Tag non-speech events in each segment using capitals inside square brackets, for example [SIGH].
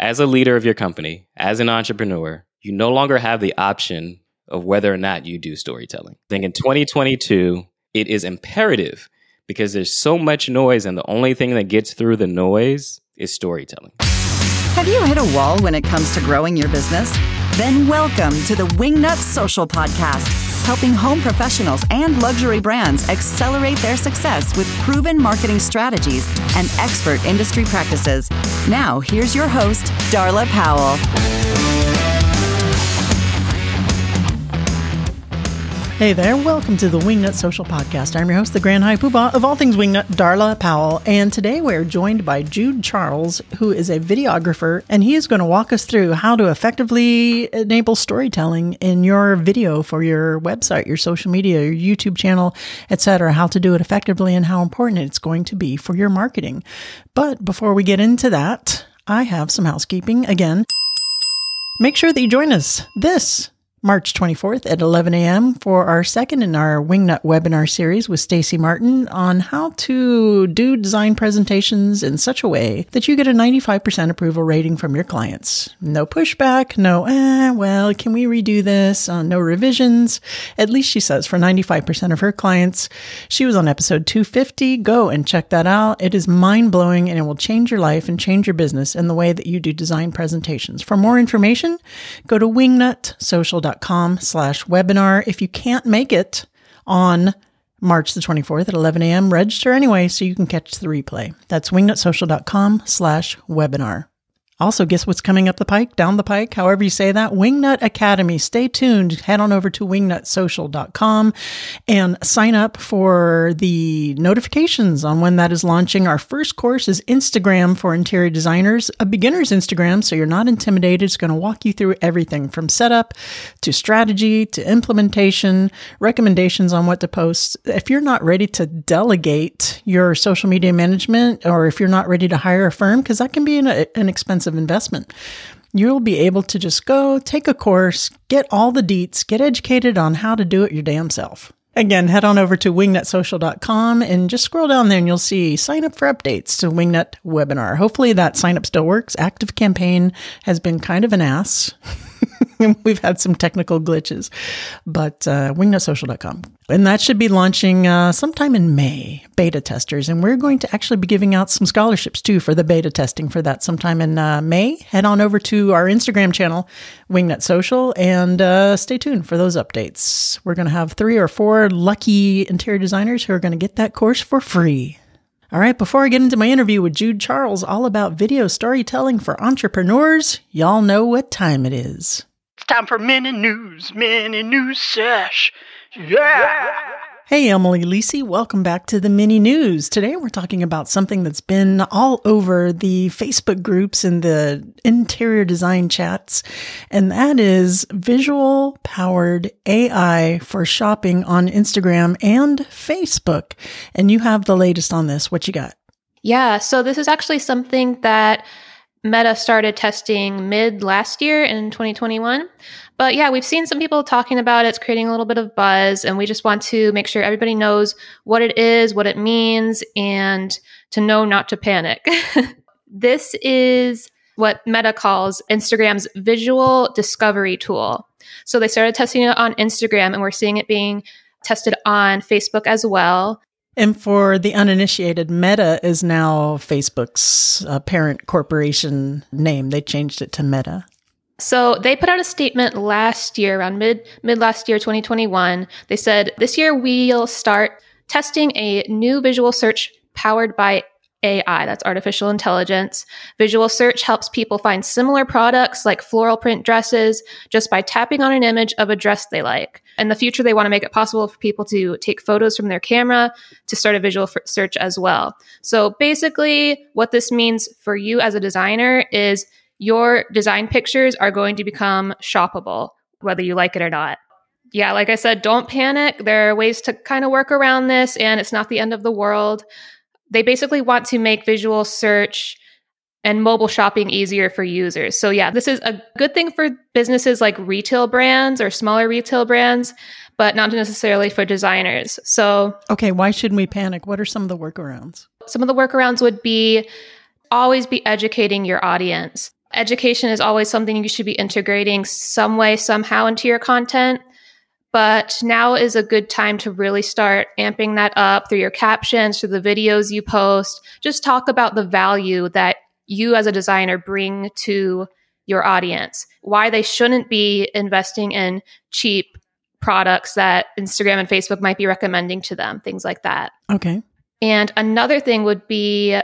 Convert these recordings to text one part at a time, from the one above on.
as a leader of your company, as an entrepreneur, you no longer have the option of whether or not you do storytelling. I think in 2022, it is imperative because there's so much noise, and the only thing that gets through the noise is storytelling. Have you hit a wall when it comes to growing your business? Then welcome to the Wingnut Social Podcast, helping home professionals and luxury brands accelerate their success with proven marketing strategies and expert industry practices. Now, here's your host, Darla Powell. Hey there, welcome to the Wingnut Social Podcast. I'm your host, the Grand High Poobah of all things Wingnut, Darla Powell, and today we're joined by Jude Charles, who is a videographer, and he is going to walk us through how to effectively enable storytelling in your video for your website, your social media, your YouTube channel, etc. How to do it effectively and how important it's going to be for your marketing. But before we get into that, I have some housekeeping again. Make sure that you join us this March 24th at 11 a.m. for our second in our Wingnut webinar series with Stacy Martin on how to do design presentations in such a way that you get a 95% approval rating from your clients. No pushback, no, eh, well, can we redo this? Uh, no revisions. At least she says for 95% of her clients. She was on episode 250. Go and check that out. It is mind blowing and it will change your life and change your business and the way that you do design presentations. For more information, go to wingnutsocial.com com slash webinar. If you can't make it on March the 24th at 11 a.m., register anyway so you can catch the replay. That's wingnutsocial.com slash webinar. Also, guess what's coming up the pike, down the pike, however you say that? Wingnut Academy. Stay tuned. Head on over to wingnutsocial.com and sign up for the notifications on when that is launching. Our first course is Instagram for interior designers, a beginner's Instagram, so you're not intimidated. It's going to walk you through everything from setup to strategy to implementation, recommendations on what to post. If you're not ready to delegate your social media management or if you're not ready to hire a firm, because that can be an, an expensive of investment. You'll be able to just go take a course, get all the deets, get educated on how to do it your damn self. Again, head on over to wingnutsocial.com and just scroll down there and you'll see sign up for updates to Wingnut webinar. Hopefully that sign up still works. Active campaign has been kind of an ass. [LAUGHS] We've had some technical glitches, but uh, wingnutsocial.com. And that should be launching uh, sometime in May, beta testers. And we're going to actually be giving out some scholarships too for the beta testing for that sometime in uh, May. Head on over to our Instagram channel, Wingnut Social, and uh, stay tuned for those updates. We're going to have three or four lucky interior designers who are going to get that course for free. All right, before I get into my interview with Jude Charles, all about video storytelling for entrepreneurs, y'all know what time it is. It's time for mini news, mini news sesh. Yeah. Hey, Emily Lisi, welcome back to the mini news. Today we're talking about something that's been all over the Facebook groups and the interior design chats, and that is visual powered AI for shopping on Instagram and Facebook. And you have the latest on this. What you got? Yeah, so this is actually something that Meta started testing mid last year in 2021. But yeah, we've seen some people talking about it. It's creating a little bit of buzz, and we just want to make sure everybody knows what it is, what it means, and to know not to panic. [LAUGHS] this is what Meta calls Instagram's visual discovery tool. So they started testing it on Instagram, and we're seeing it being tested on Facebook as well. And for the uninitiated, Meta is now Facebook's uh, parent corporation name. They changed it to Meta. So they put out a statement last year, around mid mid last year, 2021. They said this year we'll start testing a new visual search powered by AI, that's artificial intelligence. Visual search helps people find similar products like floral print dresses just by tapping on an image of a dress they like. In the future, they want to make it possible for people to take photos from their camera to start a visual f- search as well. So basically, what this means for you as a designer is your design pictures are going to become shoppable, whether you like it or not. Yeah, like I said, don't panic. There are ways to kind of work around this, and it's not the end of the world. They basically want to make visual search and mobile shopping easier for users. So, yeah, this is a good thing for businesses like retail brands or smaller retail brands, but not necessarily for designers. So, okay, why shouldn't we panic? What are some of the workarounds? Some of the workarounds would be always be educating your audience Education is always something you should be integrating some way, somehow into your content. But now is a good time to really start amping that up through your captions, through the videos you post. Just talk about the value that you as a designer bring to your audience, why they shouldn't be investing in cheap products that Instagram and Facebook might be recommending to them, things like that. Okay. And another thing would be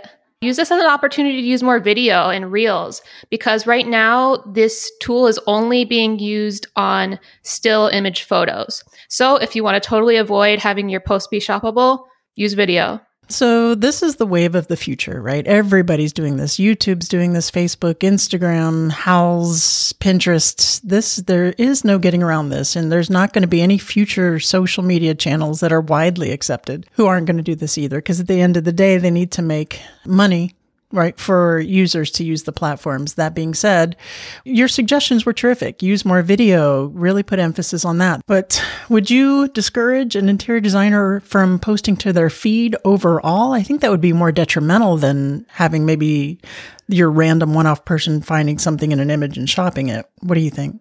use this as an opportunity to use more video and reels because right now this tool is only being used on still image photos. So if you want to totally avoid having your post be shoppable, use video. So this is the wave of the future, right? Everybody's doing this. YouTube's doing this, Facebook, Instagram, Houzz, Pinterest. This there is no getting around this and there's not going to be any future social media channels that are widely accepted who aren't going to do this either because at the end of the day they need to make money right for users to use the platforms. That being said your suggestions were terrific. Use more video really put emphasis on that. But would you discourage an interior designer from posting to their feed overall? I think that would be more detrimental than having maybe your random one-off person finding something in an image and shopping it. What do you think?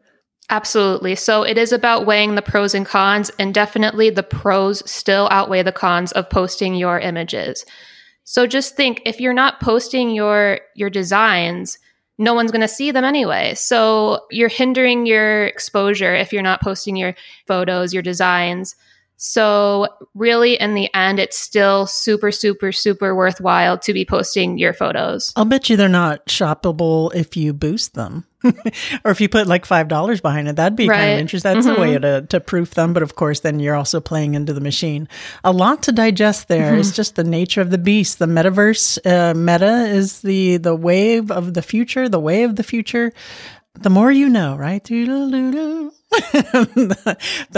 Absolutely. So it is about weighing the pros and cons, and definitely the pros still outweigh the cons of posting your images. So just think if you're not posting your your designs, no one's going to see them anyway. So you're hindering your exposure if you're not posting your photos, your designs. So really in the end it's still super super super worthwhile to be posting your photos. I'll bet you they're not shoppable if you boost them. [LAUGHS] or if you put like five dollars behind it, that'd be right. kind of interesting. That's mm-hmm. a way to, to proof them. But of course, then you're also playing into the machine. A lot to digest There mm-hmm. It's just the nature of the beast. The metaverse, uh, meta is the the wave of the future. The way of the future. The more you know, right? [LAUGHS] the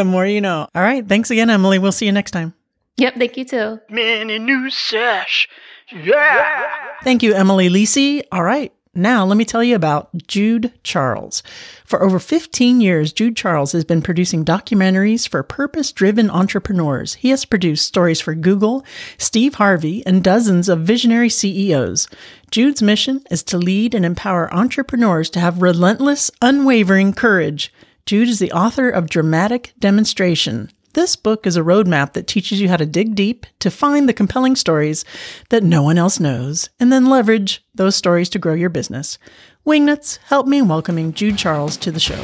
more you know. All right. Thanks again, Emily. We'll see you next time. Yep. Thank you too. Mini new sash. Yeah. Thank you, Emily Lisi. All right. Now, let me tell you about Jude Charles. For over 15 years, Jude Charles has been producing documentaries for purpose driven entrepreneurs. He has produced stories for Google, Steve Harvey, and dozens of visionary CEOs. Jude's mission is to lead and empower entrepreneurs to have relentless, unwavering courage. Jude is the author of Dramatic Demonstration, this book is a roadmap that teaches you how to dig deep to find the compelling stories that no one else knows, and then leverage those stories to grow your business. Wingnuts, help me in welcoming Jude Charles to the show.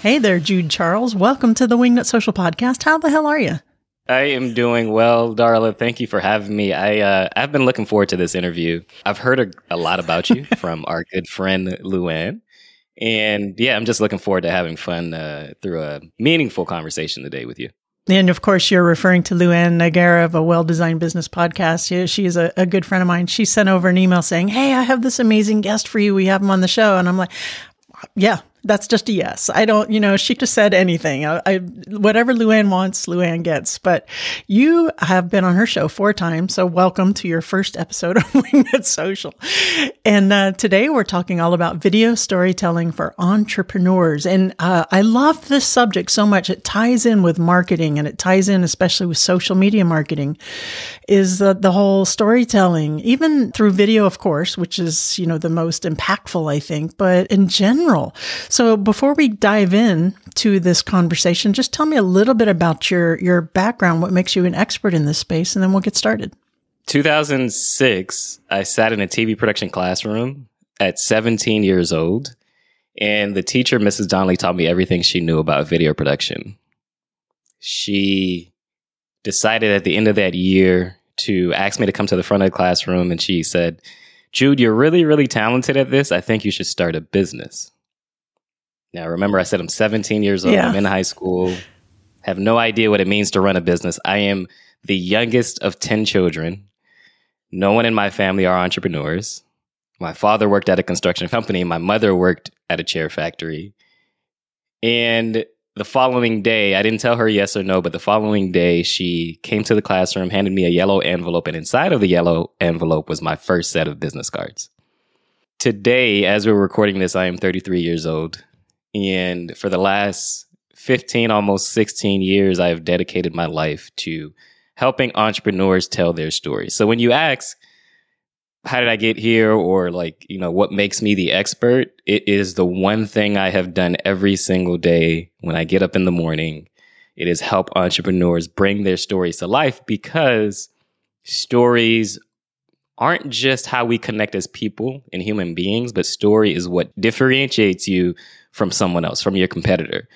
Hey there, Jude Charles. Welcome to the Wingnut Social Podcast. How the hell are you? I am doing well, Darla. Thank you for having me. I uh, I've been looking forward to this interview. I've heard a, a lot about you [LAUGHS] from our good friend Luann, and yeah, I'm just looking forward to having fun uh, through a meaningful conversation today with you. And of course, you're referring to Luann Nigara of a Well Designed Business podcast. She is a, a, good friend of mine. She sent over an email saying, Hey, I have this amazing guest for you. We have him on the show. And I'm like, Yeah, that's just a yes. I don't, you know, she just said anything. I, I, whatever Luann wants, Luann gets. But you have been on her show four times, so welcome to your first episode [LAUGHS] of Wingnuts Social. And uh, today we're talking all about video storytelling for entrepreneurs. And uh, I love this subject so much. It ties in with marketing, and it ties in especially with social media marketing. Is the, the whole storytelling, even through video, of course, which is you know the most impactful, I think, but in general. So before we dive in to this conversation, just tell me a little bit about your your background, what makes you an expert in this space, and then we'll get started. 2006, I sat in a TV production classroom at 17 years old, and the teacher, Mrs. Donnelly, taught me everything she knew about video production. She decided at the end of that year to ask me to come to the front of the classroom, and she said, Jude, you're really, really talented at this. I think you should start a business. Now, remember, I said I'm 17 years old. Yeah. I'm in high school, have no idea what it means to run a business. I am the youngest of 10 children. No one in my family are entrepreneurs. My father worked at a construction company, my mother worked at a chair factory. And the following day, I didn't tell her yes or no, but the following day, she came to the classroom, handed me a yellow envelope, and inside of the yellow envelope was my first set of business cards. Today, as we're recording this, I am 33 years old. And for the last 15, almost 16 years, I have dedicated my life to helping entrepreneurs tell their stories. So when you ask, how did I get here or like, you know, what makes me the expert? It is the one thing I have done every single day when I get up in the morning. It is help entrepreneurs bring their stories to life because stories aren't just how we connect as people and human beings, but story is what differentiates you from someone else, from your competitor.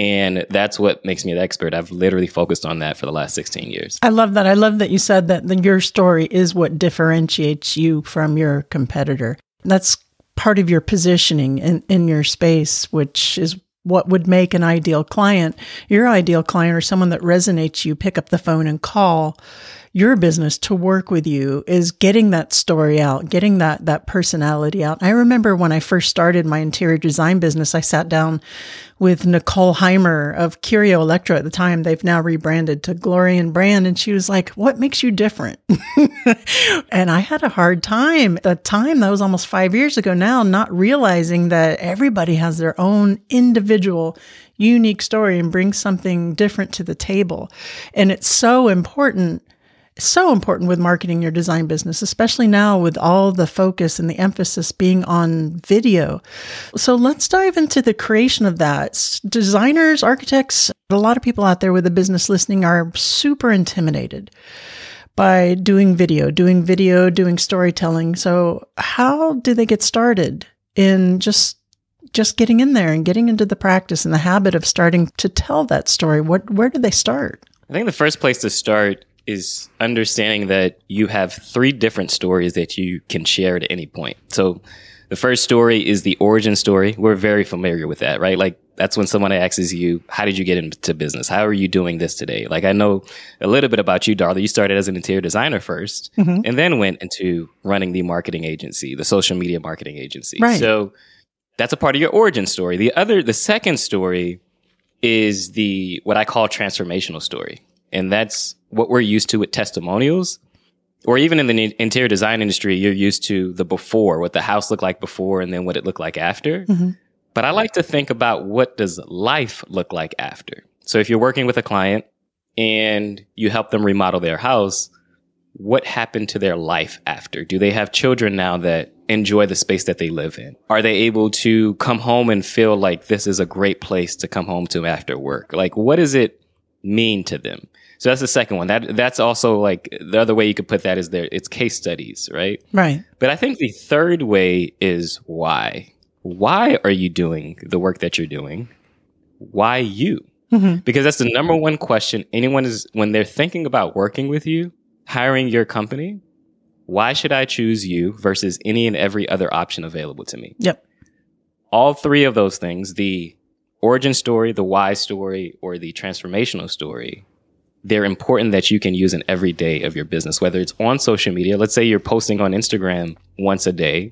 And that's what makes me an expert. I've literally focused on that for the last 16 years. I love that. I love that you said that the, your story is what differentiates you from your competitor. That's part of your positioning in, in your space, which is what would make an ideal client. Your ideal client or someone that resonates you, pick up the phone and call your business to work with you is getting that story out, getting that that personality out. I remember when I first started my interior design business, I sat down with Nicole Heymer of Curio Electro at the time. They've now rebranded to Glorian Brand. And she was like, What makes you different? [LAUGHS] and I had a hard time the time. That was almost five years ago now, not realizing that everybody has their own individual unique story and brings something different to the table. And it's so important so important with marketing your design business, especially now with all the focus and the emphasis being on video. So let's dive into the creation of that. Designers, architects, a lot of people out there with a business listening are super intimidated by doing video, doing video, doing storytelling. So how do they get started in just just getting in there and getting into the practice and the habit of starting to tell that story? What where do they start? I think the first place to start is understanding that you have three different stories that you can share at any point. So the first story is the origin story. We're very familiar with that, right? Like that's when someone asks you, how did you get into business? How are you doing this today? Like I know a little bit about you, Darla. You started as an interior designer 1st mm-hmm. and then went into running the marketing agency, the social media marketing agency. Right. So that's a part of your origin story. The other, the second story is the, what I call transformational story. And that's what we're used to with testimonials. Or even in the interior design industry, you're used to the before, what the house looked like before and then what it looked like after. Mm-hmm. But I like to think about what does life look like after. So if you're working with a client and you help them remodel their house, what happened to their life after? Do they have children now that enjoy the space that they live in? Are they able to come home and feel like this is a great place to come home to after work? Like, what does it mean to them? So that's the second one. That that's also like the other way you could put that is there. It's case studies, right? Right. But I think the third way is why. Why are you doing the work that you're doing? Why you? Mm-hmm. Because that's the number one question anyone is when they're thinking about working with you, hiring your company. Why should I choose you versus any and every other option available to me? Yep. All three of those things, the origin story, the why story, or the transformational story, they're important that you can use in every day of your business, whether it's on social media. Let's say you're posting on Instagram once a day.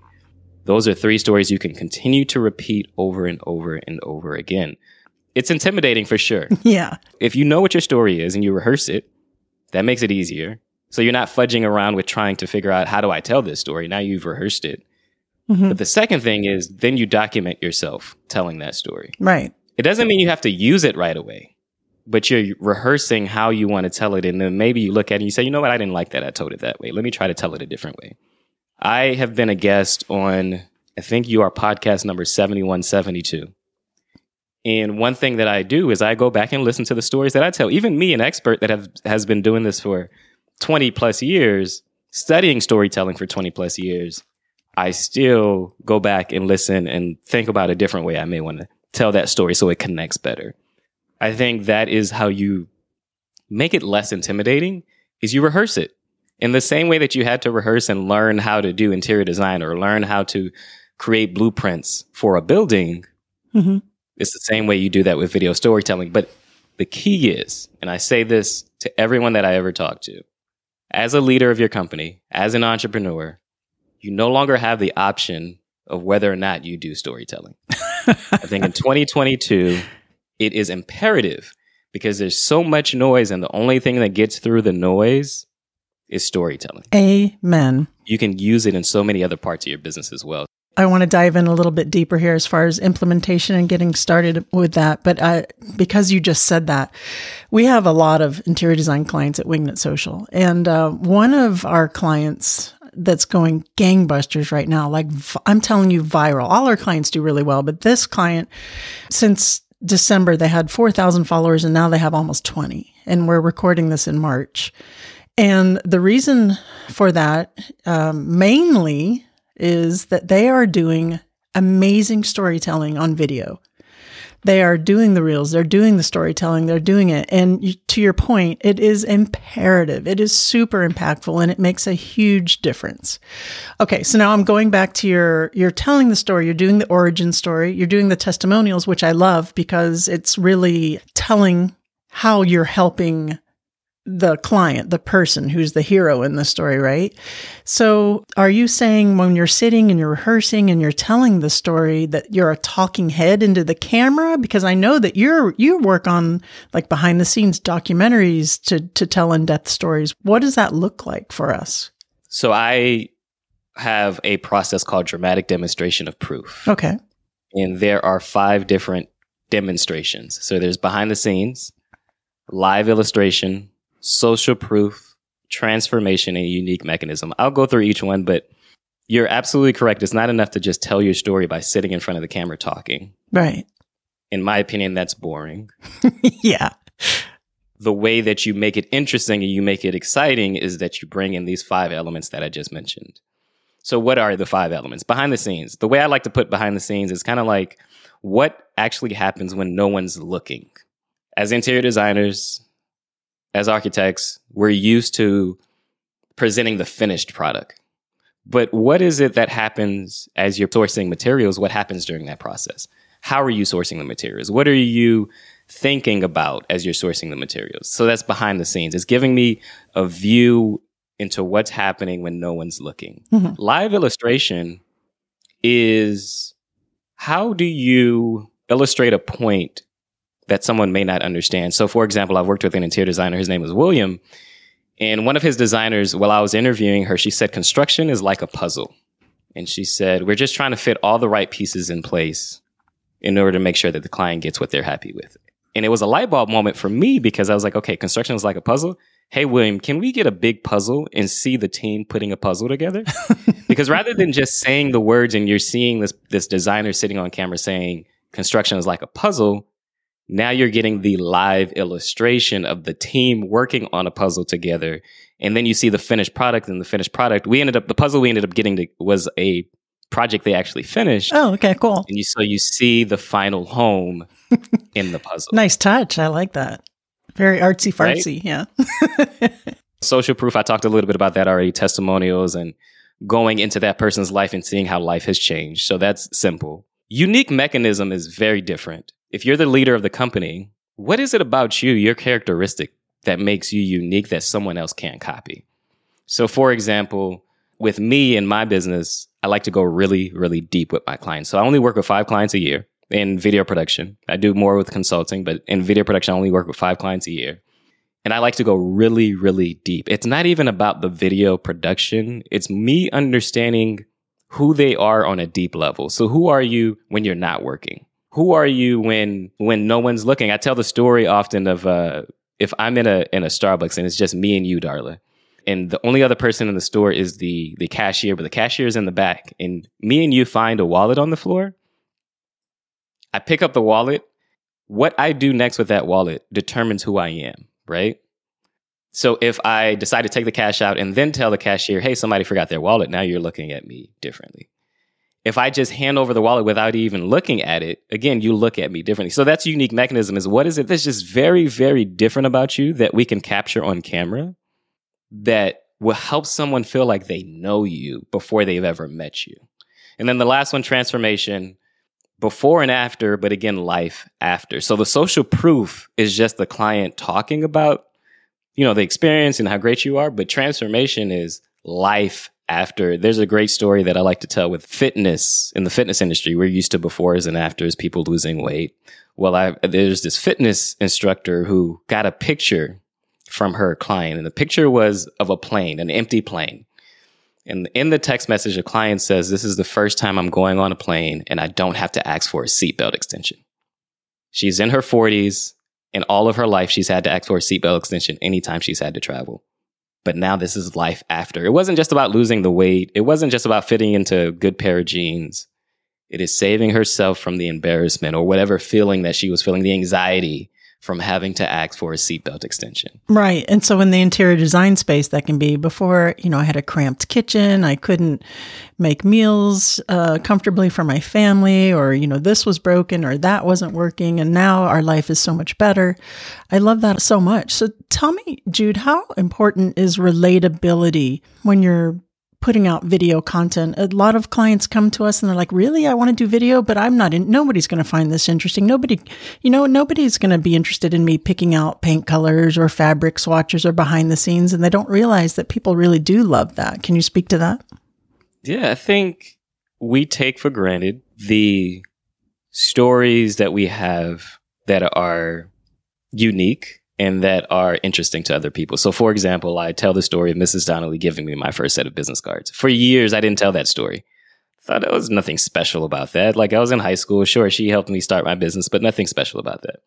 Those are three stories you can continue to repeat over and over and over again. It's intimidating for sure. [LAUGHS] Yeah. If you know what your story is and you rehearse it, that makes it easier. So you're not fudging around with trying to figure out how do I tell this story? Now you've rehearsed it. Mm-hmm. But the second thing is then you document yourself telling that story. Right. It doesn't mean you have to use it right away but you're rehearsing how you want to tell it. And then maybe you look at it and you say, you know what? I didn't like that. I told it that way. Let me try to tell it a different way. I have been a guest on, I think you are podcast number 7172. And one thing that I do is I go back and listen to the stories that I tell. Even me, an expert that have, has been doing this for 20 plus years, studying storytelling for 20 plus years, I still go back and listen and think about a different way I may want to tell that story so it connects better. I think that is how you make it less intimidating is you rehearse it in the same way that you had to rehearse and learn how to do interior design or learn how to create blueprints for a building. Mm-hmm. It's the same way you do that with video storytelling. But the key is, and I say this to everyone that I ever talk to, as a leader of your company, as an entrepreneur, you no longer have the option of whether or not you do storytelling. [LAUGHS] I think in 2022, it is imperative because there's so much noise and the only thing that gets through the noise is storytelling. Amen. You can use it in so many other parts of your business as well. I want to dive in a little bit deeper here as far as implementation and getting started with that. But uh, because you just said that, we have a lot of interior design clients at Wingnut Social. And uh, one of our clients that's going gangbusters right now. Like I'm telling you, viral. All our clients do really well, but this client, since December, they had 4,000 followers and now they have almost 20. And we're recording this in March. And the reason for that um, mainly is that they are doing amazing storytelling on video. They are doing the reels, they're doing the storytelling, they're doing it. And to your point, it is imperative. It is super impactful and it makes a huge difference. Okay, so now I'm going back to your you're telling the story, you're doing the origin story, you're doing the testimonials, which I love because it's really telling how you're helping the client, the person who's the hero in the story, right? So, are you saying when you're sitting and you're rehearsing and you're telling the story that you're a talking head into the camera? Because I know that you're you work on like behind the scenes documentaries to to tell in depth stories. What does that look like for us? So I have a process called dramatic demonstration of proof. Okay. And there are five different demonstrations. So there's behind the scenes, live illustration, social proof, transformation, and unique mechanism. I'll go through each one, but you're absolutely correct. It's not enough to just tell your story by sitting in front of the camera talking. Right. In my opinion, that's boring. [LAUGHS] yeah. The way that you make it interesting and you make it exciting is that you bring in these five elements that I just mentioned. So, what are the five elements? Behind the scenes. The way I like to put behind the scenes is kind of like what actually happens when no one's looking. As interior designers, as architects, we're used to presenting the finished product. But what is it that happens as you're sourcing materials? What happens during that process? How are you sourcing the materials? What are you thinking about as you're sourcing the materials? So that's behind the scenes. It's giving me a view into what's happening when no one's looking. Mhm. Live illustration is how do you illustrate a point that someone may not understand? So, for example, I've worked with an interior designer. His name is William. And one of his designers, while I was interviewing her, she said, construction is like a puzzle. And she said, we're just trying to fit all the right pieces in place in order to make sure that the client gets what they're happy with. And it was a light bulb moment for me because I was like, okay, construction is like a puzzle. Hey, William, can we get a big puzzle and see the team putting a puzzle together? [LAUGHS] because rather than just saying the words and you're seeing this, this designer sitting on camera saying construction is like a puzzle, now you're getting the live illustration of the team working on a puzzle together. And then you see the finished product and the finished product. We ended up, the puzzle we ended up getting to, was a project they actually finished. Oh, okay, cool. And you, so you see the final home [LAUGHS] in the puzzle. Nice touch. I like that. Very artsy Right? fartsy. Yeah. [LAUGHS] Social proof, I talked a little bit about that already, testimonials and going into that person's life and seeing how life has changed. So that's simple. Unique mechanism is very different. If you're the leader of the company, what is it about you, your characteristic, that makes you unique that someone else can't copy? So, for example, with me in my business, I like to go really, really deep with my clients. So I only work with five clients a year in video production. I do more with consulting, but in video production, I only work with five clients a year. And I like to go really, really deep. It's not even about the video production. It's me understanding who they are on a deep level. So who are you when you're not working? Who are you when when no one's looking? I tell the story often of uh, if I'm in a in a Starbucks and it's just me and you, Darla, and the only other person in the store is the the cashier, but the cashier is in the back, and me and you find a wallet on the floor. I pick up the wallet. What I do next with that wallet determines who I am, right? So if I decide to take the cash out and then tell the cashier, hey, somebody forgot their wallet, now you're looking at me differently. If I just hand over the wallet without even looking at it, again, you look at me differently. So that's a unique mechanism is what is it that's just very, very different about you that we can capture on camera that will help someone feel like they know you before they've ever met you. And then the last one, transformation, before and after, but again, life after. So the social proof is just the client talking about, you know, the experience and how great you are, but transformation is life after. There's a great story that I like to tell with fitness in the fitness industry. We're used to befores and afters, people losing weight. Well, I, there's this fitness instructor who got a picture from her client, and the picture was of a plane, an empty plane. And in the text message, the client says, This is the first time I'm going on a plane and I don't have to ask for a seatbelt extension. She's in her 40s, and all of her life, she's had to ask for a seatbelt extension anytime she's had to travel. But now this is life after. It wasn't just about losing the weight. It wasn't just about fitting into a good pair of jeans. It is saving herself from the embarrassment or whatever feeling that she was feeling, the anxiety from having to ask for a seatbelt extension. Right. And so in the interior design space, that can be before, you know, I had a cramped kitchen. I couldn't make meals uh, comfortably for my family, or, you know, this was broken or that wasn't working. And now our life is so much better. I love that so much. So tell me, Jude, how important is relatability when you're putting out video content. A lot of clients come to us and they're like, really? I want to do video, but I'm not in, nobody's going to find this interesting. Nobody, you know, nobody's going to be interested in me picking out paint colors or fabric swatches or behind the scenes. And they don't realize that people really do love that. Can you speak to that? Yeah, I think we take for granted the stories that we have that are unique and that are interesting to other people. So, for example, I tell the story of Mrs. Donnelly giving me my first set of business cards. For years, I didn't tell that story. Thought there was nothing special about that. Like I was in high school, sure, she helped me start my business, but nothing special about that.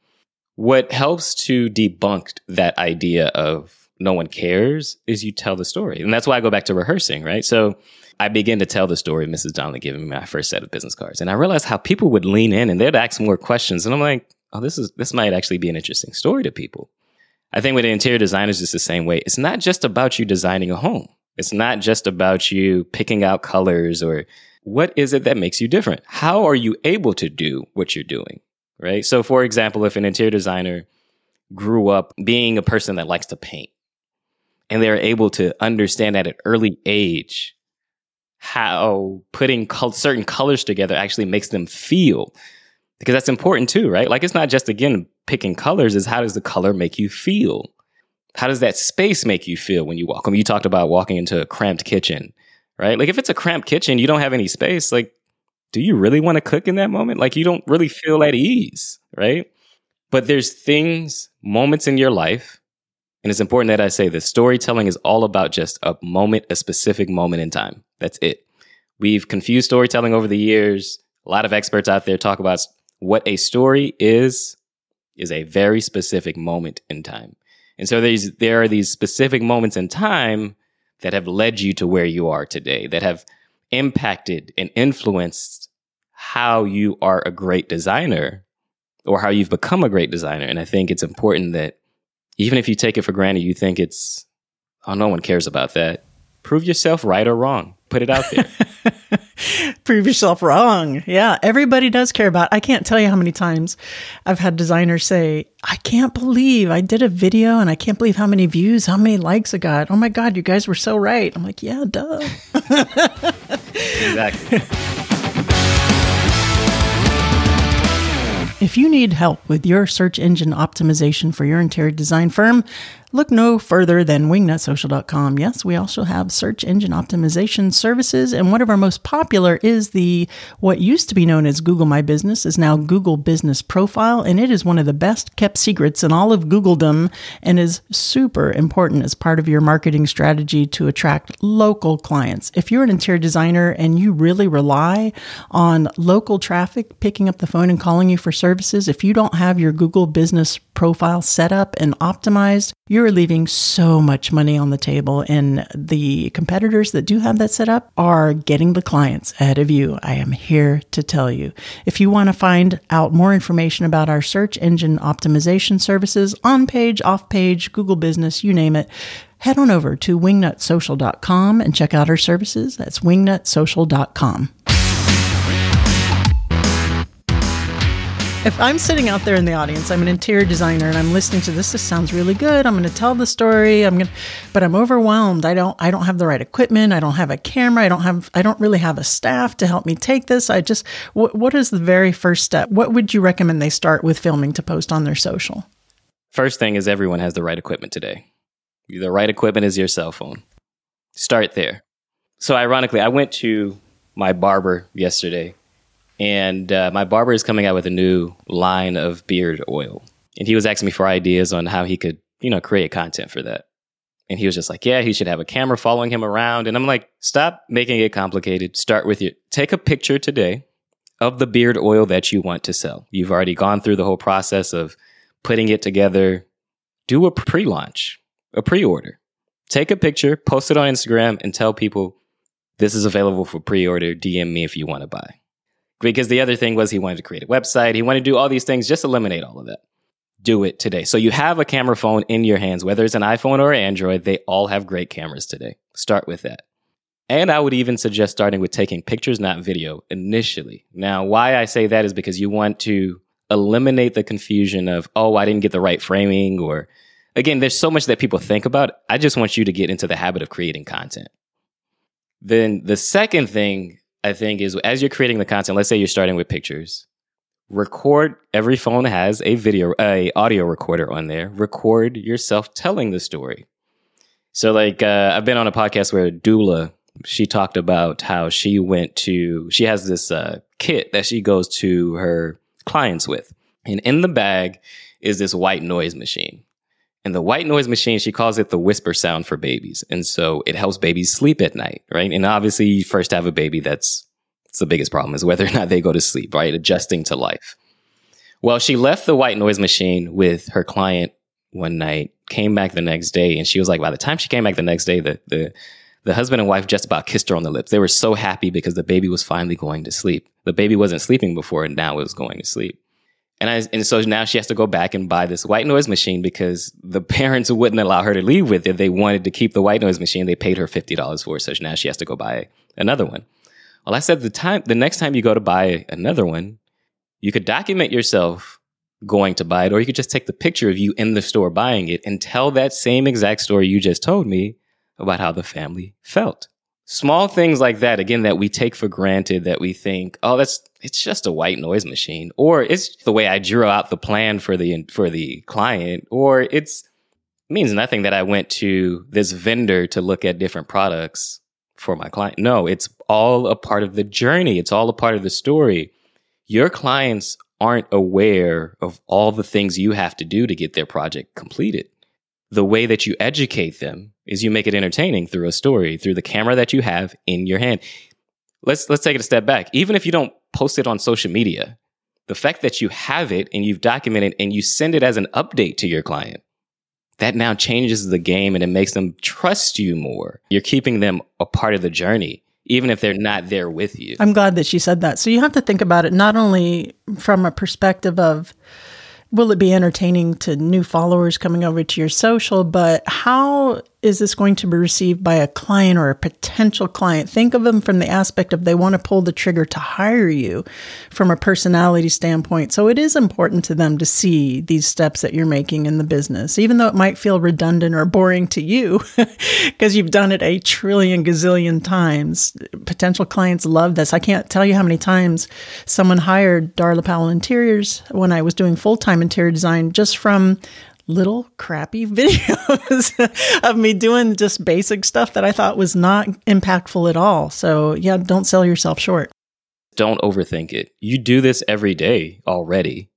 What helps to debunk that idea of no one cares is you tell the story. And that's why I go back to rehearsing, right? So I begin to tell the story of Mrs. Donnelly giving me my first set of business cards. And I realized how people would lean in and they'd ask more questions. And I'm like, oh, this is this might actually be an interesting story to people. I think with interior designers, it's the same way. It's not just about you designing a home. It's not just about you picking out colors or what is it that makes you different? How are you able to do what you're doing? Right. So, for example, if an interior designer grew up being a person that likes to paint and they're able to understand at an early age how putting col- certain colors together actually makes them feel because that's important too, right? Like it's not just again picking colors, is how does the color make you feel? How does that space make you feel when you walk? I mean, you talked about walking into a cramped kitchen, right? Like if it's a cramped kitchen, you don't have any space, like do you really want to cook in that moment? Like you don't really feel at ease, right? But there's things, moments in your life, and it's important that I say this storytelling is all about just a moment, a specific moment in time. That's it. We've confused storytelling over the years. A lot of experts out there talk about what a story is is a very specific moment in time. And so there's there are these specific moments in time that have led you to where you are today, that have impacted and influenced how you are a great designer or how you've become a great designer. And I think it's important that even if you take it for granted, you think it's, oh, no one cares about that. Prove yourself right or wrong. Put it out there. [LAUGHS] [LAUGHS] prove yourself wrong. Yeah, everybody does care about. I can't tell you how many times I've had designers say, "I can't believe I did a video and I can't believe how many views, how many likes I got. Oh my god, you guys were so right." I'm like, "Yeah, duh." exactly. If you need help with your search engine optimization for your interior design firm, look no further than wingnutsocial.com. Yes, we also have search engine optimization services, and one of our most popular is the what used to be known as Google My Business is now Google Business Profile, and it is one of the best kept secrets in all of Googledom and is super important as part of your marketing strategy to attract local clients. If you're an interior designer and you really rely on local traffic picking up the phone and calling you for services, if you don't have your Google Business Profile set up and optimized, you're leaving so much money on the table. And the competitors that do have that set up are getting the clients ahead of you. I am here to tell you. If you want to find out more information about our search engine optimization services, on page, off page, Google Business, you name it, head on over to wingnutsocial.com and check out our services. That's wingnutsocial.com. If I'm sitting out there in the audience, I'm an interior designer and I'm listening to this. This sounds really good. I'm going to tell the story. I'm going, but I'm overwhelmed. I don't. I don't have the right equipment. I don't have a camera. I don't have. I don't really have a staff to help me take this. I just. What, what is the very first step? What would you recommend they start with filming to post on their social? First thing is everyone has the right equipment today. The right equipment is your cell phone. Start there. So ironically, I went to my barber yesterday and uh, my barber is coming out with a new line of beard oil. And he was asking me for ideas on how he could, you know, create content for that. And he was just like, yeah, he should have a camera following him around. And I'm like, stop making it complicated. Start with your, take a picture today of the beard oil that you want to sell. You've already gone through the whole process of putting it together. Do a pre launch, a pre order. Take a picture, post it on Instagram, and tell people this is available for pre order. DM me if you want to buy. Because the other thing was he wanted to create a website, he wanted to do all these things, just eliminate all of that. Do it today. So you have a camera phone in your hands, whether it's an iPhone or Android, they all have great cameras today. Start with that. And I would even suggest starting with taking pictures, not video, initially. Now, why I say that is because you want to eliminate the confusion of, oh, I didn't get the right framing, or again, there's so much that people think about. I just want you to get into the habit of creating content. Then the second thing I think is as you're creating the content, let's say you're starting with pictures, record every phone has a video a audio recorder on there. Record yourself telling the story. So like uh, I've been on a podcast where Doula she talked about how she went to she has this uh, kit that she goes to her clients with. And in the bag is this white noise machine. And the white noise machine, she calls it the whisper sound for babies. And so it helps babies sleep at night, right? And obviously, you first have a baby, that's, that's the biggest problem is whether or not they go to sleep, right? Adjusting to life. Well, she left the white noise machine with her client one night, came back the next day, and she was like, by the time she came back the next day, the, the, the husband and wife just about kissed her on the lips. They were so happy because the baby was finally going to sleep. The baby wasn't sleeping before, and now it was going to sleep. And I, and so now she has to go back and buy this white noise machine because the parents wouldn't allow her to leave with it. They wanted to keep the white noise machine. They paid her $50 for it. So now she has to go buy another one. Well, I said the time, the next time you go to buy another one, you could document yourself going to buy it, or you could just take the picture of you in the store buying it and tell that same exact story you just told me about how the family felt small things like that again that we take for granted that we think oh that's it's just a white noise machine or it's the way i drew out the plan for the for the client or it's it means nothing that i went to this vendor to look at different products for my client. No it's all a part of the journey. It's all a part of the story. Your clients aren't aware of all the things you have to do to get their project completed. The way that you educate them is you make it entertaining through a story, through the camera that you have in your hand. Let's let's take it a step back. Even if you don't post it on social media, the fact that you have it and you've documented and you send it as an update to your client, that now changes the game and it makes them trust you more. You're keeping them a part of the journey even if they're not there with you. I'm glad that she said that. So you have to think about it not only from a perspective of will it be entertaining to new followers coming over to your social, but how is this going to be received by a client or a potential client? Think of them from the aspect of they want to pull the trigger to hire you from a personality standpoint. So it is important to them to see these steps that you're making in the business, even though it might feel redundant or boring to you [LAUGHS] because you've done it a trillion gazillion times. Potential clients love this. I can't tell you how many times someone hired Darla Powell Interiors when I was doing full time interior design just from little crappy [LAUGHS] videos of me doing just basic stuff that I thought was not impactful at all. So, yeah, don't sell yourself short. Don't overthink it. You do this every day already.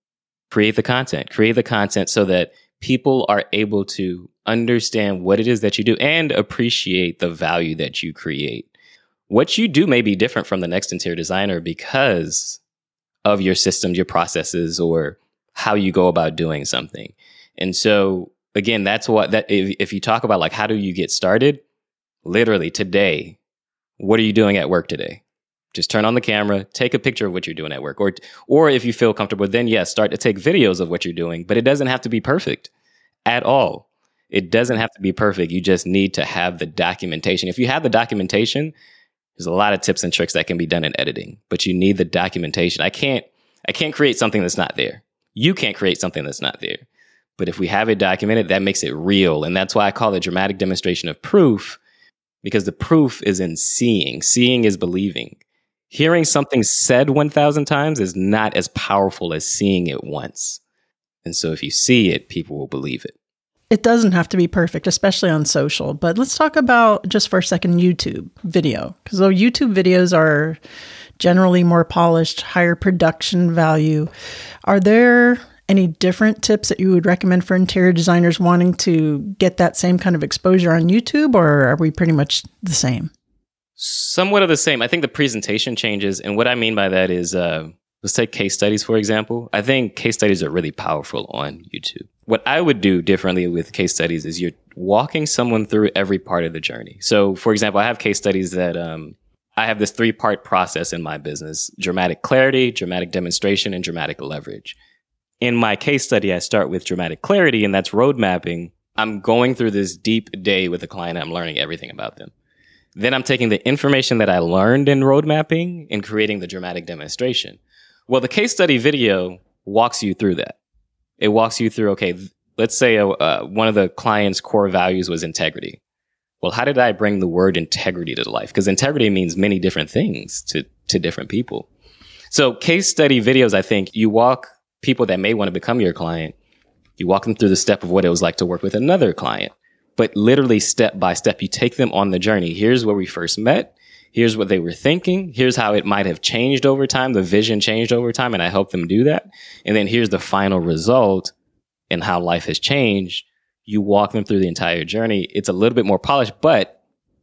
Create the content, create the content so that people are able to understand what it is that you do and appreciate the value that you create. What you do may be different from the next interior designer because of your systems, your processes, or how you go about doing something. And so again, that's what that if, if you talk about like how do you get started, literally today, what are you doing at work today? Just turn on the camera, take a picture of what you're doing at work, or or if you feel comfortable, then yes, start to take videos of what you're doing. But it doesn't have to be perfect at all. It doesn't have to be perfect. You just need to have the documentation. If you have the documentation, there's a lot of tips and tricks that can be done in editing, but you need the documentation. I can't I can't create something that's not there. You can't create something that's not there. But if we have it documented, that makes it real. And that's why I call it dramatic demonstration of proof, because the proof is in seeing. Seeing is believing. Hearing something said 1,000 times is not as powerful as seeing it once. And so if you see it, people will believe it. It doesn't have to be perfect, especially on social. But let's talk about just for a second YouTube video. Because though YouTube videos are generally more polished, higher production value, are there any different tips that you would recommend for interior designers wanting to get that same kind of exposure on YouTube, or are we pretty much the same? Somewhat of the same. I think the presentation changes. And what I mean by that is uh, let's take case studies, for example. I think case studies are really powerful on YouTube. What I would do differently with case studies is you're walking someone through every part of the journey. So, for example, I have case studies that um, I have this three part process in my business dramatic clarity, dramatic demonstration, and dramatic leverage. In my case study, I start with dramatic clarity, and that's road mapping. I'm going through this deep day with a client. I'm learning everything about them. Then I'm taking the information that I learned in road mapping and creating the dramatic demonstration. Well, the case study video walks you through that. It walks you through, okay, let's say uh, uh, one of the client's core values was integrity. Well, how did I bring the word integrity to life? Because integrity means many different things to, to different people. So case study videos, I think you walk people that may want to become your client, you walk them through the step of what it was like to work with another client. But literally step by step, you take them on the journey. Here's where we first met. Here's what they were thinking. Here's how it might have changed over time. The vision changed over time and I helped them do that. And then here's the final result and how life has changed. You walk them through the entire journey. It's a little bit more polished, but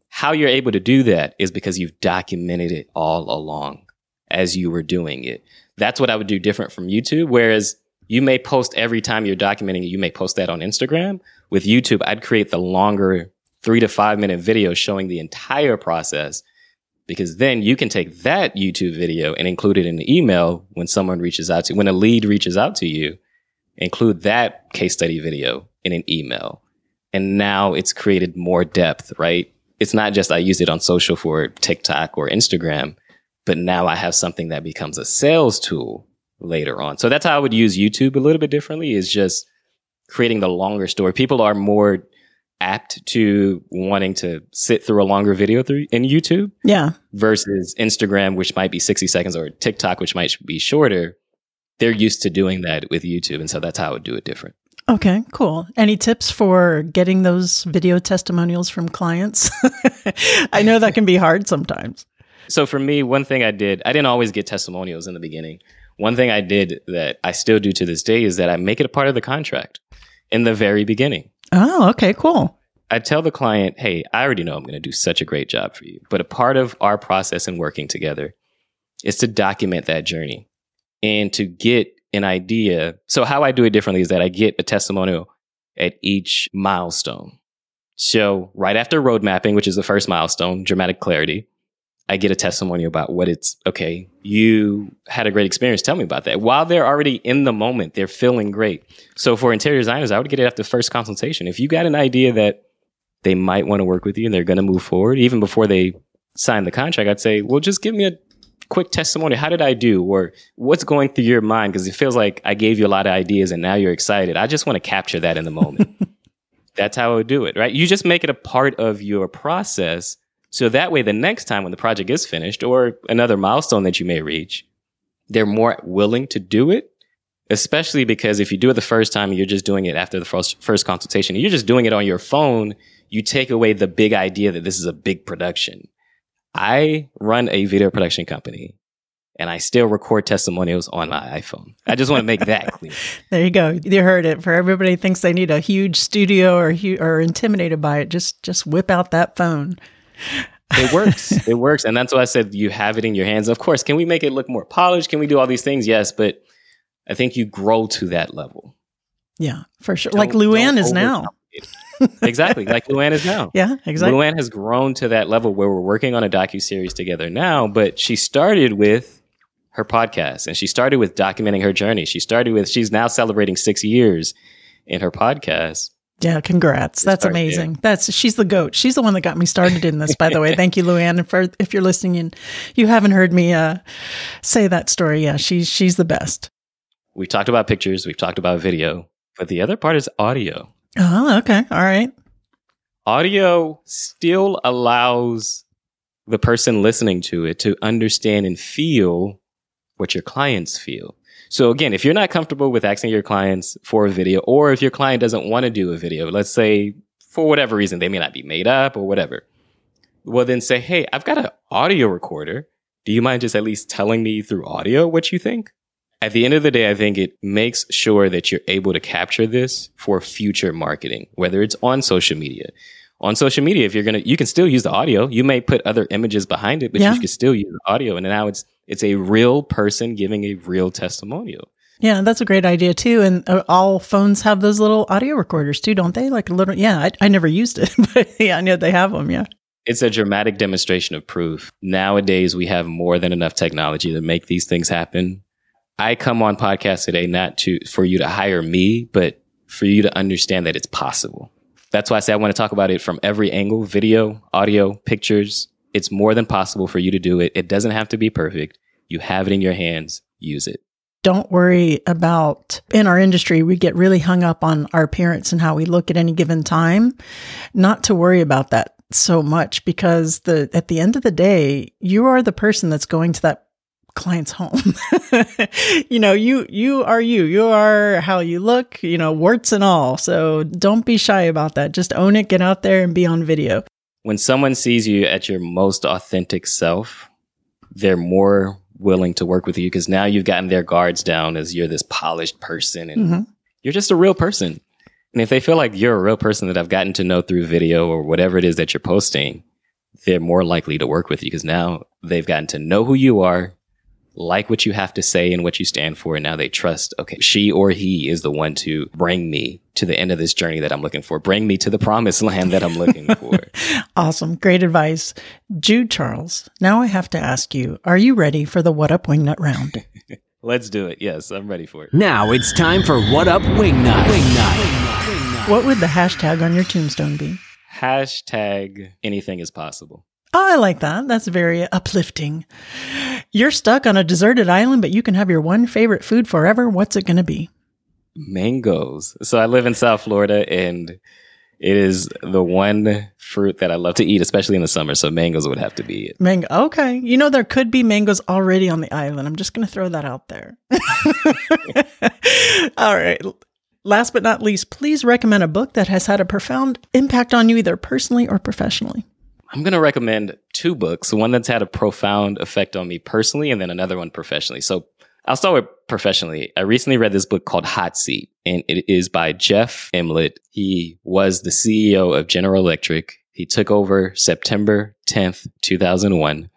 how you're able to do that is because you've documented it all along as you were doing it. That's what I would do different from YouTube. Whereas you may post every time you're documenting you may post that on Instagram. With YouTube, I'd create the longer three to five minute video showing the entire process because then you can take that YouTube video and include it in the email when someone reaches out to you, when a lead reaches out to you, include that case study video in an email. And now it's created more depth, right? It's not just I use it on social for TikTok or Instagram, but now I have something that becomes a sales tool later on. So that's how I would use YouTube a little bit differently is just creating the longer story. People are more apt to wanting to sit through a longer video through in YouTube. Yeah. Versus Instagram, which might be 60 seconds, or TikTok, which might be shorter. They're used to doing that with YouTube. And so that's how I would do it different. Okay, cool. Any tips for getting those video testimonials from clients? [LAUGHS] I know that can be hard sometimes. So for me, one thing I did, I didn't always get testimonials in the beginning. One thing I did that I still do to this day is that I make it a part of the contract in the very beginning. Oh, okay, cool. I tell the client, hey, I already know I'm going to do such a great job for you. But a part of our process in working together is to document that journey and to get an idea. So, how I do it differently is that I get a testimonial at each milestone. So, right after road mapping, which is the first milestone, dramatic clarity, I get a testimonial about what it's okay. You had a great experience. Tell me about that. While they're already in the moment, they're feeling great. So for interior designers, I would get it after the first consultation. If you got an idea that they might want to work with you and they're going to move forward, even before they sign the contract, I'd say, well, just give me a quick testimony. How did I do? Or what's going through your mind? Because it feels like I gave you a lot of ideas and now you're excited. I just want to capture that in the moment. [LAUGHS] That's how I would do it, right? You just make it a part of your process so that way, the next time when the project is finished or another milestone that you may reach, they're more willing to do it. Especially because if you do it the first time, you're just doing it after the first, first consultation, you're just doing it on your phone. You take away the big idea that this is a big production. I run a video production company and I still record testimonials on my iPhone. I just want to make that clear. [LAUGHS] there you go. You heard it. For everybody thinks they need a huge studio or or intimidated by it, just just whip out that phone. [LAUGHS] It works. it works. And that's why I said you have it in your hands. Of course, can we make it look more polished? Can we do all these things? Yes, but I think you grow to that level. Yeah, for sure. Don't, like Luann is now. exactly, like Luann is now. [LAUGHS] Yeah, exactly. Luann has grown to that level where we're working on a docu series together now. But she started with her podcast, and she started with documenting her journey. She started with she's now celebrating six years in her podcast, yeah, congrats. That's amazing. That's she's the goat. She's the one that got me started in this, by the way. [LAUGHS] Thank you, Luann. For if you're listening and you haven't heard me uh, say that story, yeah, she's she's the best. We've talked about pictures, we've talked about video, but the other part is audio. Oh, okay. All right. Audio still allows the person listening to it to understand and feel what your clients feel. So again, if you're not comfortable with asking your clients for a video, or if your client doesn't want to do a video, let's say for whatever reason, they may not be made up or whatever. Well, then say, Hey, I've got an audio recorder. Do you mind just at least telling me through audio what you think? At the end of the day, I think it makes sure that you're able to capture this for future marketing, whether it's on social media. On social media, if you're going to, you can still use the audio. You may put other images behind it, but yeah. you can still use the audio. And now it's It's a real person giving a real testimonial. Yeah, that's a great idea too. And uh, all phones have those little audio recorders too, don't they? Like a little, yeah, I, I never used it, [LAUGHS] but yeah, I know they have them. Yeah. It's a dramatic demonstration of proof. Nowadays, we have more than enough technology to make these things happen. I come on podcast today not to for you to hire me, but for you to understand that it's possible. That's why I say I want to talk about it from every angle video, audio, pictures. It's more than possible for you to do it. It doesn't have to be perfect. You have it in your hands, use it. Don't worry about in our industry, we get really hung up on our appearance and how we look at any given time. Not to worry about that so much because the at the end of the day, you are the person that's going to that client's home. [LAUGHS] you know, you you are you. You are how you look, you know, warts and all. So don't be shy about that. Just own it, get out there and be on video. When someone sees you at your most authentic self, they're more willing to work with you because now you've gotten their guards down as you're this polished person and mm-hmm. you're just a real person. And if they feel like you're a real person that I've gotten to know through video or whatever it is that you're posting, they're more likely to work with you because now they've gotten to know who you are, like what you have to say and what you stand for. And now they trust, okay, she or he is the one to bring me to the end of this journey that I'm looking for, bring me to the promised land that I'm looking for. [LAUGHS] awesome. Great advice. Jude Charles, now I have to ask you, are you ready for the What Up Wingnut round? [LAUGHS] Let's do it. Yes, I'm ready for it. Now it's time for What Up Wingnut. Wingnut. What would the hashtag on your tombstone be? Hashtag anything is possible. Oh, I like that. That's very uplifting. You're stuck on a deserted island, but you can have your one favorite food forever. What's it going to be? Mangoes. So I live in South Florida and it is the one fruit that I love to eat, especially in the summer. So mangoes would have to be it. Mango. Okay. You know, there could be mangoes already on the island. I'm just going to throw that out there. [LAUGHS] All right. Last but not least, please recommend a book that has had a profound impact on you, either personally or professionally. I'm going to recommend two books, one that's had a profound effect on me personally, and then another one professionally. So I'll start with professionally. I recently read this book called Hot Seat, and it is by Jeff Immelt. He was the CEO of General Electric. He took over September 10th, 2001.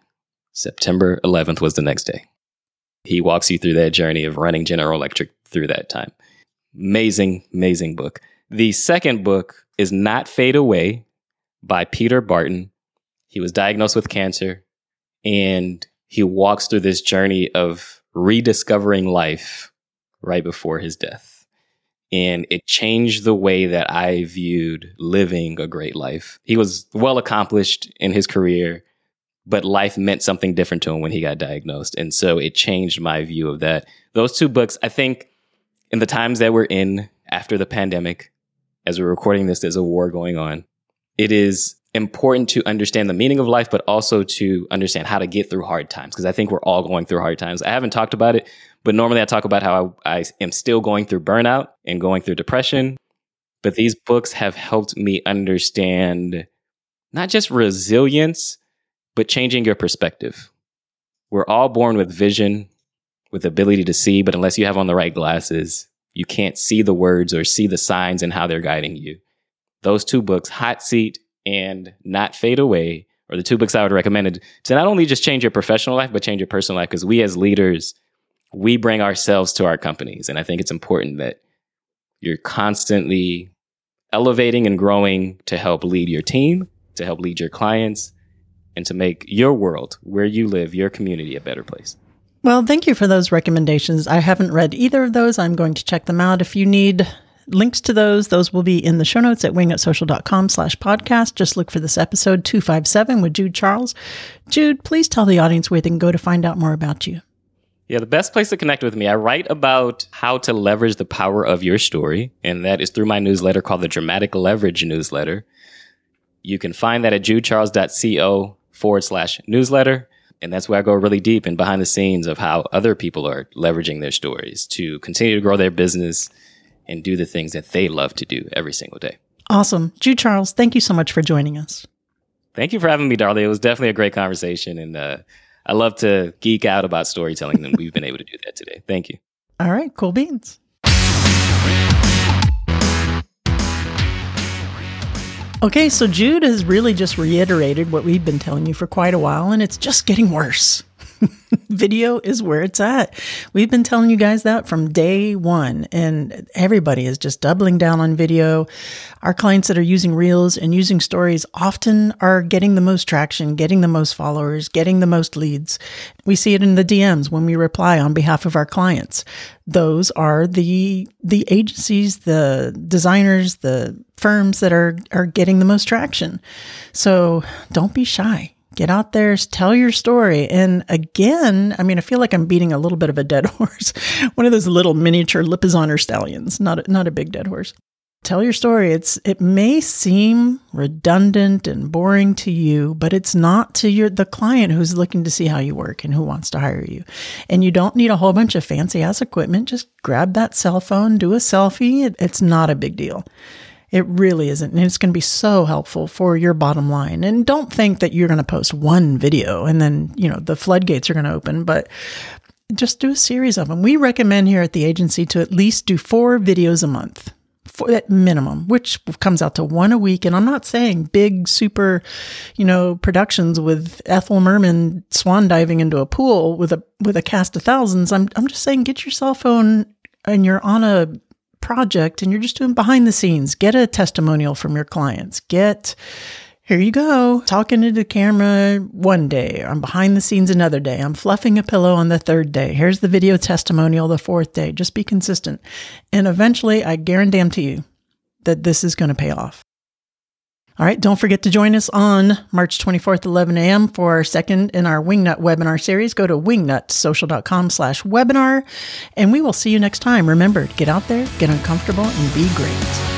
September 11th was the next day. He walks you through that journey of running General Electric through that time. Amazing, amazing book. The second book is Not Fade Away by Peter Barton. He was diagnosed with cancer and he walks through this journey of rediscovering life right before his death. And it changed the way that I viewed living a great life. He was well accomplished in his career, but life meant something different to him when he got diagnosed. And so it changed my view of that. Those two books, I think, in the times that we're in after the pandemic, as we're recording this, there's a war going on. It is important to understand the meaning of life, but also to understand how to get through hard times. Because I think we're all going through hard times. I haven't talked about it, but normally I talk about how I, I, am still going through burnout and going through depression. But these books have helped me understand not just resilience, but changing your perspective. We're all born with vision, with ability to see, but unless you have on the right glasses, you can't see the words or see the signs and how they're guiding you. Those two books, Hot Seat and Not Fade Away are the two books I would recommend to not only just change your professional life, but change your personal life. Because we as leaders, we bring ourselves to our companies. And I think it's important that you're constantly elevating and growing to help lead your team, to help lead your clients, and to make your world, where you live, your community, a better place. Well, thank you for those recommendations. I haven't read either of those. I'm going to check them out. If you need links to those, those will be in the show notes at wingnutsocial.com slash podcast. Just look for this episode 257 with Jude Charles. Jude, please tell the audience where they can go to find out more about you. Yeah, the best place to connect with me, I write about how to leverage the power of your story, and that is through my newsletter called the Dramatic Leverage Newsletter. You can find that at judecharles.co forward slash newsletter. And that's where I go really deep and behind the scenes of how other people are leveraging their stories to continue to grow their business and do the things that they love to do every single day. Awesome. Jude Charles, thank you so much for joining us. Thank you for having me, Darla. It was definitely a great conversation. And uh, I love to geek out about storytelling, and we've been able to do that today. Thank you. All right. Cool beans. Okay, so Jude has really just reiterated what we've been telling you for quite a while, and it's just getting worse. [LAUGHS] video is where it's at. We've been telling you guys that from day one, and everybody is just doubling down on video. Our clients that are using Reels and using stories often are getting the most traction, getting the most followers, getting the most leads. We see it in the DMs when we reply on behalf of our clients. Those are the the agencies, the designers, the firms that are are getting the most traction. So don't be shy get out there, tell your story. And again, I mean, I feel like I'm beating a little bit of a dead [LAUGHS] horse. One of those little miniature Lipizzan stallions, not a, not a big dead horse. Tell your story. It's it may seem redundant and boring to you, but it's not to your the client who's looking to see how you work and who wants to hire you. And you don't need a whole bunch of fancy ass equipment. Just grab that cell phone, do a selfie. It, it's not a big deal. It really isn't. And it's going to be so helpful for your bottom line. And don't think that you're going to post one video and then, you know, the floodgates are going to open, but just do a series of them. We recommend here at the agency to at least do four videos a month for that minimum, which comes out to one a week. And I'm not saying big, super, you know, productions with Ethel Merman swan diving into a pool with a with a cast of thousands. I'm I'm just saying get your cell phone and you're on a project and you're just doing behind the scenes, get a testimonial from your clients. Get, here you go, talking to the camera one day. I'm behind the scenes another day. I'm fluffing a pillow on the third day. Here's the video testimonial the fourth day. Just be consistent. And eventually, I guarantee you that this is going to pay off. All right, don't forget to join us on March 24th, 11 a.m. for our second in our Wingnut webinar series. Go to wingnutsocial.com slash webinar, and we will see you next time. Remember, get out there, get uncomfortable, and be great.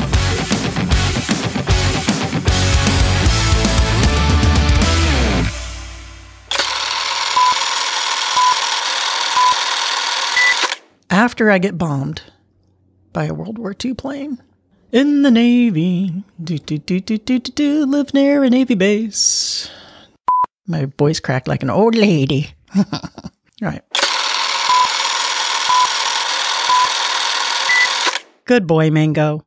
After I get bombed by a World War II plane in the Navy, do do do do do do do, live near a Navy base. My voice cracked like an old lady. All [LAUGHS] right. Good boy, Mango.